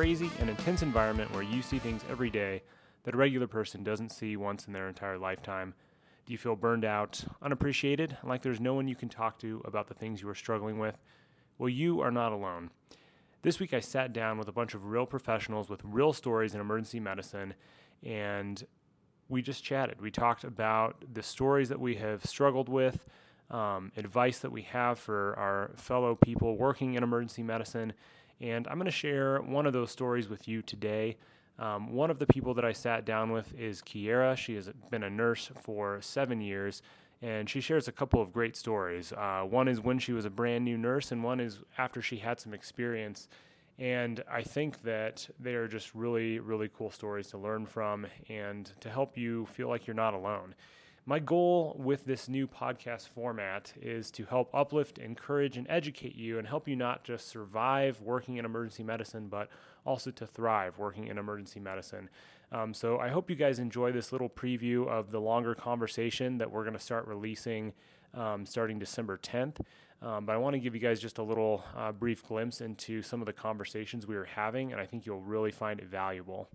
crazy and intense environment where you see things every day that a regular person doesn't see once in their entire lifetime? Do you feel burned out, unappreciated, like there's no one you can talk to about the things you are struggling with? Well, you are not alone. This week, I sat down with a bunch of real professionals with real stories in emergency medicine, and we just chatted. We talked about the stories that we have struggled with, um, advice that we have for our fellow people working in emergency medicine, and I'm going to share one of those stories with you today. Um, one of the people that I sat down with is Kierra. She has been a nurse for seven years, and she shares a couple of great stories. Uh, one is when she was a brand new nurse, and one is after she had some experience. And I think that they are just really, really cool stories to learn from and to help you feel like you're not alone. My goal with this new podcast format is to help uplift, encourage, and educate you and help you not just survive working in emergency medicine, but also to thrive working in emergency medicine. Um, so I hope you guys enjoy this little preview of the longer conversation that we're going to start releasing um, starting December 10th. Um, but I want to give you guys just a little uh, brief glimpse into some of the conversations we were having, and I think you'll really find it valuable.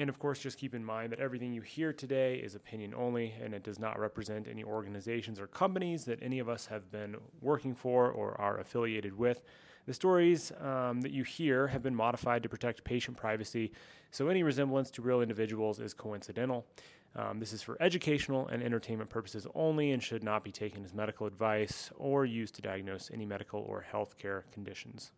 And of course, just keep in mind that everything you hear today is opinion only, and it does not represent any organizations or companies that any of us have been working for or are affiliated with. The stories um, that you hear have been modified to protect patient privacy, so any resemblance to real individuals is coincidental. Um, this is for educational and entertainment purposes only and should not be taken as medical advice or used to diagnose any medical or healthcare conditions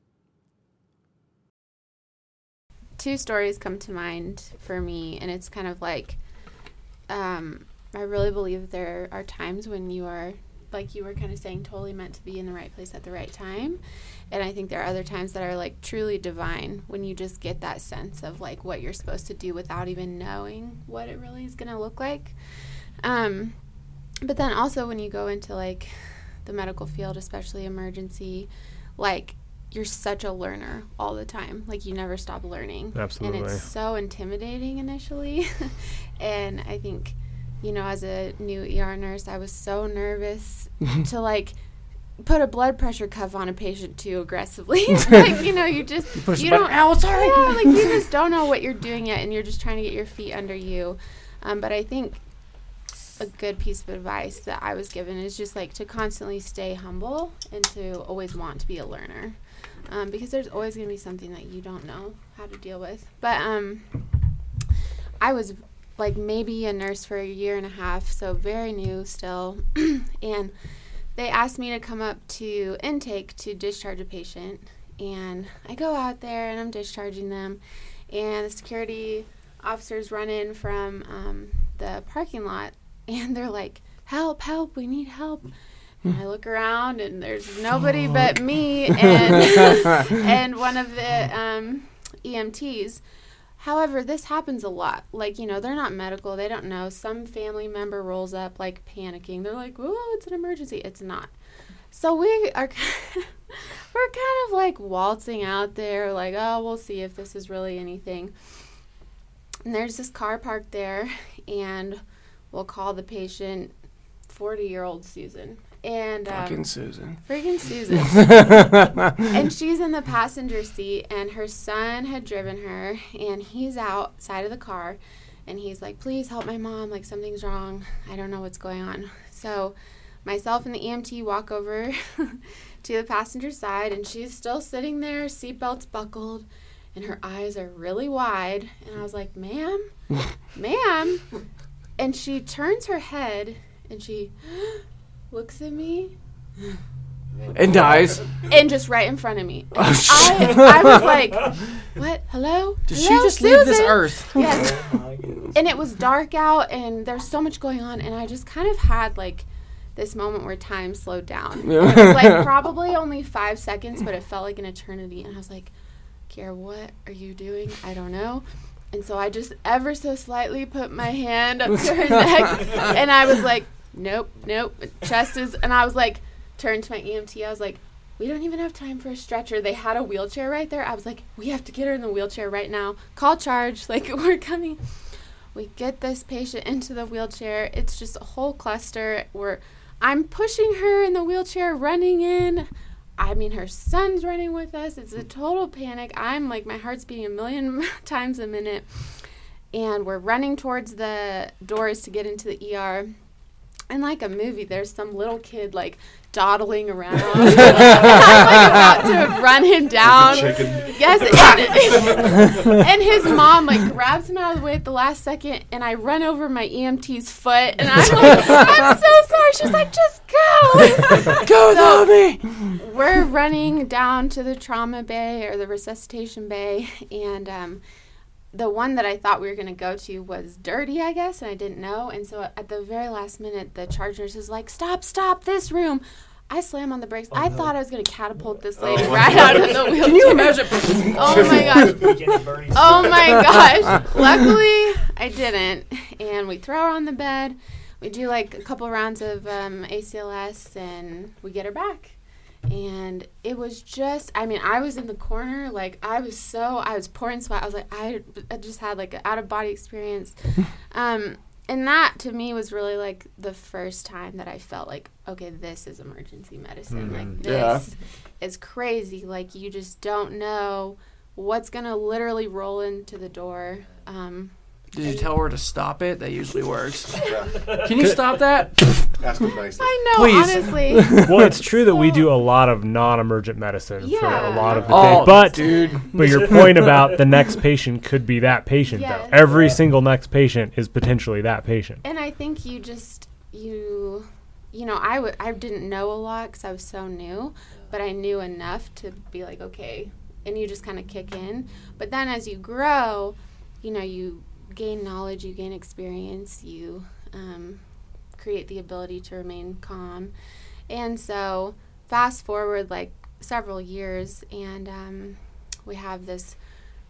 two stories come to mind for me, and it's kind of like um, I really believe that there are times when you are, like you were kind of saying, totally meant to be in the right place at the right time. And I think there are other times that are like truly divine when you just get that sense of like what you're supposed to do without even knowing what it really is going to look like. Um, but then also when you go into like the medical field, especially emergency, like you're such a learner all the time. Like you never stop learning. Absolutely. And it's so intimidating initially. and I think, you know, as a new ER nurse, I was so nervous to like put a blood pressure cuff on a patient too aggressively. like, you know, you just you, you don't ow, sorry. Yeah, like you just don't know what you're doing yet and you're just trying to get your feet under you. Um, but I think a good piece of advice that I was given is just like to constantly stay humble and to always want to be a learner um, because there's always going to be something that you don't know how to deal with. But um, I was like maybe a nurse for a year and a half, so very new still. and they asked me to come up to intake to discharge a patient. And I go out there and I'm discharging them. And the security officers run in from um, the parking lot and they're like, Help, help, we need help. And I look around and there's nobody but me and and one of the um, EMTs. However, this happens a lot. Like, you know, they're not medical, they don't know. Some family member rolls up like panicking. They're like, "Oh, it's an emergency." It's not. So we are we're kind of like waltzing out there like, "Oh, we'll see if this is really anything." And there's this car parked there and we'll call the patient 40-year-old Susan and um, fucking Susan. Freaking Susan. and she's in the passenger seat, and her son had driven her, and he's outside of the car, and he's like, "Please help my mom. Like something's wrong. I don't know what's going on." So, myself and the EMT walk over to the passenger side, and she's still sitting there, seatbelts buckled, and her eyes are really wide. And I was like, "Ma'am, ma'am," and she turns her head, and she looks at me and dies. And just right in front of me. Oh, I, I was like, what? Hello? Did Hello, she just Susan? leave this earth? Yes. Oh and it was dark out and there's so much going on. And I just kind of had like this moment where time slowed down. it was like probably only five seconds, but it felt like an eternity. And I was like, Kierra, what are you doing? I don't know. And so I just ever so slightly put my hand up to her neck and I was like, nope, nope. Chest is, and I was like, turned to my EMT. I was like, we don't even have time for a stretcher. They had a wheelchair right there. I was like, we have to get her in the wheelchair right now. Call charge. Like, we're coming. We get this patient into the wheelchair. It's just a whole cluster. We're, I'm pushing her in the wheelchair, running in. I mean, her son's running with us. It's a total panic. I'm like, my heart's beating a million times a minute. And we're running towards the doors to get into the ER. And like a movie, there's some little kid like dawdling around. I'm like about to run him down. Yes, and, and his mom like grabs him out of the way at the last second, and I run over my EMT's foot, and I'm like, I'm so sorry. She's like, just go. Go, So- Tommy! We're running down to the trauma bay or the resuscitation bay, and um, the one that I thought we were going to go to was dirty, I guess, and I didn't know. And so at the very last minute, the charge nurse is like, "Stop! Stop! This room!" I slam on the brakes. I thought I was going to catapult this lady right out of the wheelchair. Can you imagine? Oh my gosh! Oh my gosh. Luckily, I didn't. And we throw her on the bed. We do like a couple rounds of um, ACLS and we get her back. And it was just, I mean, I was in the corner. Like, I was so, I was pouring sweat. I was like, I, I just had like an out of body experience. Um, and that to me was really like the first time that I felt like, okay, this is emergency medicine. Like, Yeah. this is crazy. Like, you just don't know what's gonna literally roll into the door. Um, Did you tell her to stop it? That usually works. Can you stop that? Ask him nicely. I know, Please. honestly. Well, it's true that we do a lot of non-emergent medicine for a Yeah. lot of the Oh, day. But dude. but your point about the next patient could be that patient Yes. though. Every single next patient is potentially that patient. and I think you just you, you know, I I didn't know a lot because I was so new, but I knew enough to be like, okay, and you just kind of kick in. But then as you grow, you know, you gain knowledge, you gain experience, you um, create the ability to remain calm, and so fast forward like several years, and um, we have this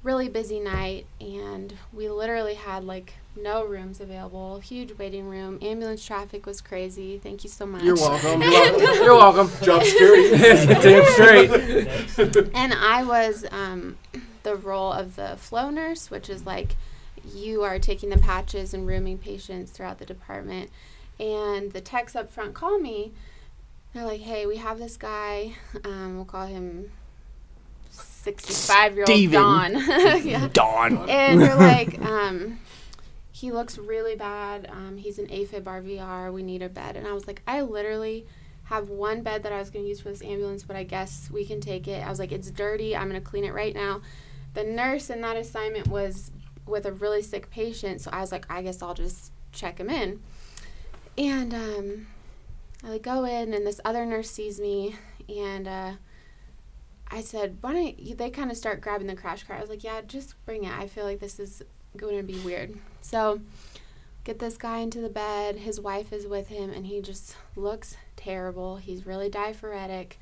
really busy night, and we literally had like no rooms available, huge waiting room. Ambulance traffic was crazy. Thank you so much. You're welcome. You're welcome. Job security. Damn straight. and I was um, the role of the flow nurse, which is like you are taking the patches and rooming patients throughout the department. And the techs up front call me. They're like, "Hey, we have this guy. Um, we'll call him sixty-five-year-old Steven. Don." yeah. Dawn. and they're like, um, he looks really bad. Um, he's an AFib RVR. We need a bed. And I was like, I literally have one bed that I was going to use for this ambulance, but I guess we can take it. I was like, it's dirty. I'm going to clean it right now. The nurse in that assignment was with a really sick patient, so I was like, I guess I'll just check him in. And um, I like go in, and this other nurse sees me, and uh, I said, "Why don't you?" They kind of start grabbing the crash cart. I was like, "Yeah, just bring it. I feel like this is going to be weird." So, get this guy into the bed. His wife is with him, and he just looks terrible. He's really diaphoretic.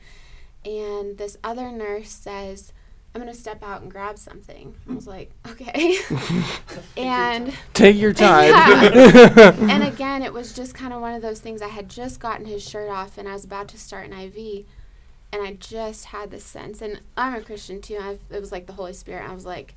And this other nurse says, "I'm gonna step out and grab something." I was like, "Okay." and Take your time. Yeah. and again, it was just kind of one of those things. I had just gotten his shirt off, and I was about to start an IV, and I just had this sense. And I'm a Christian too. i it was like the Holy Spirit. I was like,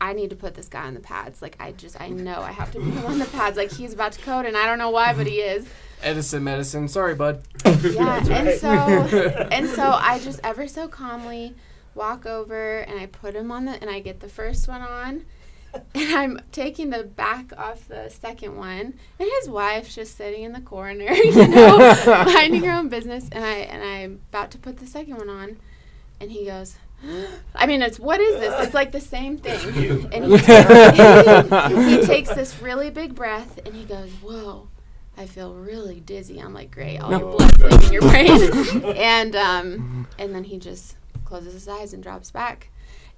I need to put this guy on the pads. Like I just, I know I have to put him on the pads. Like he's about to code, and I don't know why, but he is. Edison medicine. Sorry, bud. Yeah, and so and so I just ever so calmly walk over and I put him on the and I get the first one on and I'm taking the back off the second one and his wife's just sitting in the corner, you know, minding her own business and I and I'm about to put the second one on and he goes I mean, it's what is this? It's like the same thing. And he takes, he takes this really big breath and he goes, "Whoa, I feel really dizzy." I'm like, "Great, all your blood's leaving your brain." and um, and then he just closes his eyes and drops back.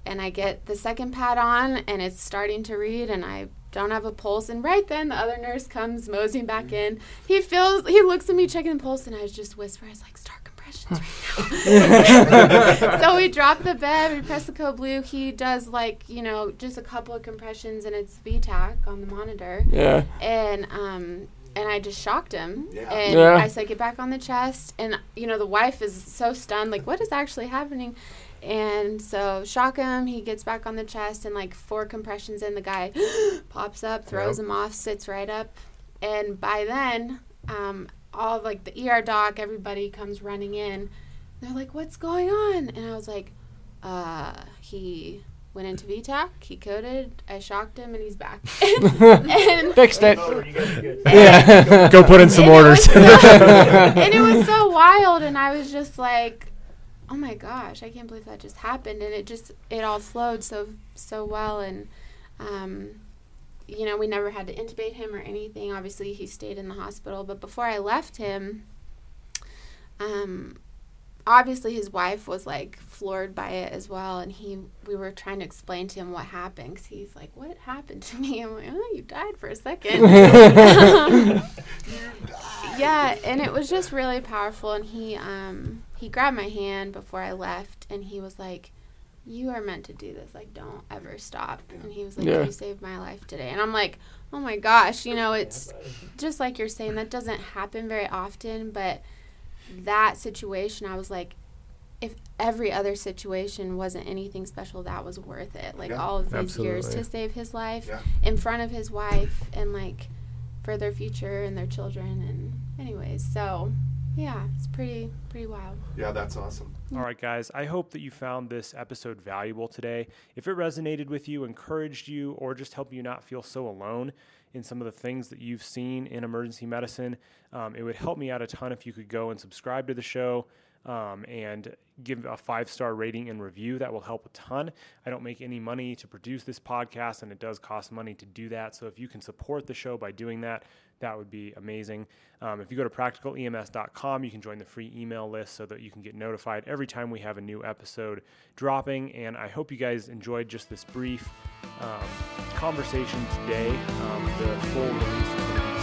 And I get the second pad on, and it's starting to read, and I don't have a pulse. And right then, the other nurse comes moseying back in. He feels, he looks at me checking the pulse, and I just whisper, "I was like, start compressions right now." so we drop the bed, we press the code blue. He does like you know just a couple of compressions, and it's V-tach on the monitor Yeah. and um and I just shocked him. Yeah. And Yeah. I said, "Get back on the chest." And you know, the wife is so stunned, like, "What is actually happening?" And so shock him. He gets back on the chest, and like four compressions in, the guy pops up, throws Yep. him off, sits right up, and by then, um, all like the ER doc, everybody comes running in. they're like, "What's going on?" And I was like, "Uh, he went into V-tach. He coded. I shocked him, and he's back." and Fixed it. Oh, you guys are good. Yeah. Go put in some And orders. was so- and it was so wild, and I was just like, "Oh my gosh, I can't believe that just happened!" And it just it all flowed so so well, and um, you know, we never had to intubate him or anything. Obviously, he stayed in the hospital, but before I left him, um, obviously his wife was like floored by it as well, and he we were trying to explain to him what happened because he's like, "What happened to me?" I'm like, "Oh, you died for a second. yeah, and it was just really powerful. And he um he grabbed my hand before I left, and he was like, "You are meant to do this. Like, don't ever stop." And he was like, Yeah. "You saved my life today." And I'm like, "Oh my gosh, you know, it's just like you're saying that doesn't happen very often, but that situation, I was like." If every other situation wasn't anything special, that was worth it. Like Yeah, all of these years to save his life Yeah. in front of his wife and like for their future and their children and anyways so yeah it's pretty pretty wild Yeah, that's awesome. All right, guys. I hope that you found this episode valuable today. If it resonated with you, encouraged you, or just helped you not feel so alone in some of the things that you've seen in emergency medicine, um, it would help me out a ton if you could go and subscribe to the show. Um, and give a five star rating and review. That will help a ton. I don't make any money to produce this podcast, and it does cost money to do that. So if you can support the show by doing that, that would be amazing. Um, if you go to practicalems.com, you can join the free email list so that you can get notified every time we have a new episode dropping. And I hope you guys enjoyed just this brief um, conversation today. Um, the full release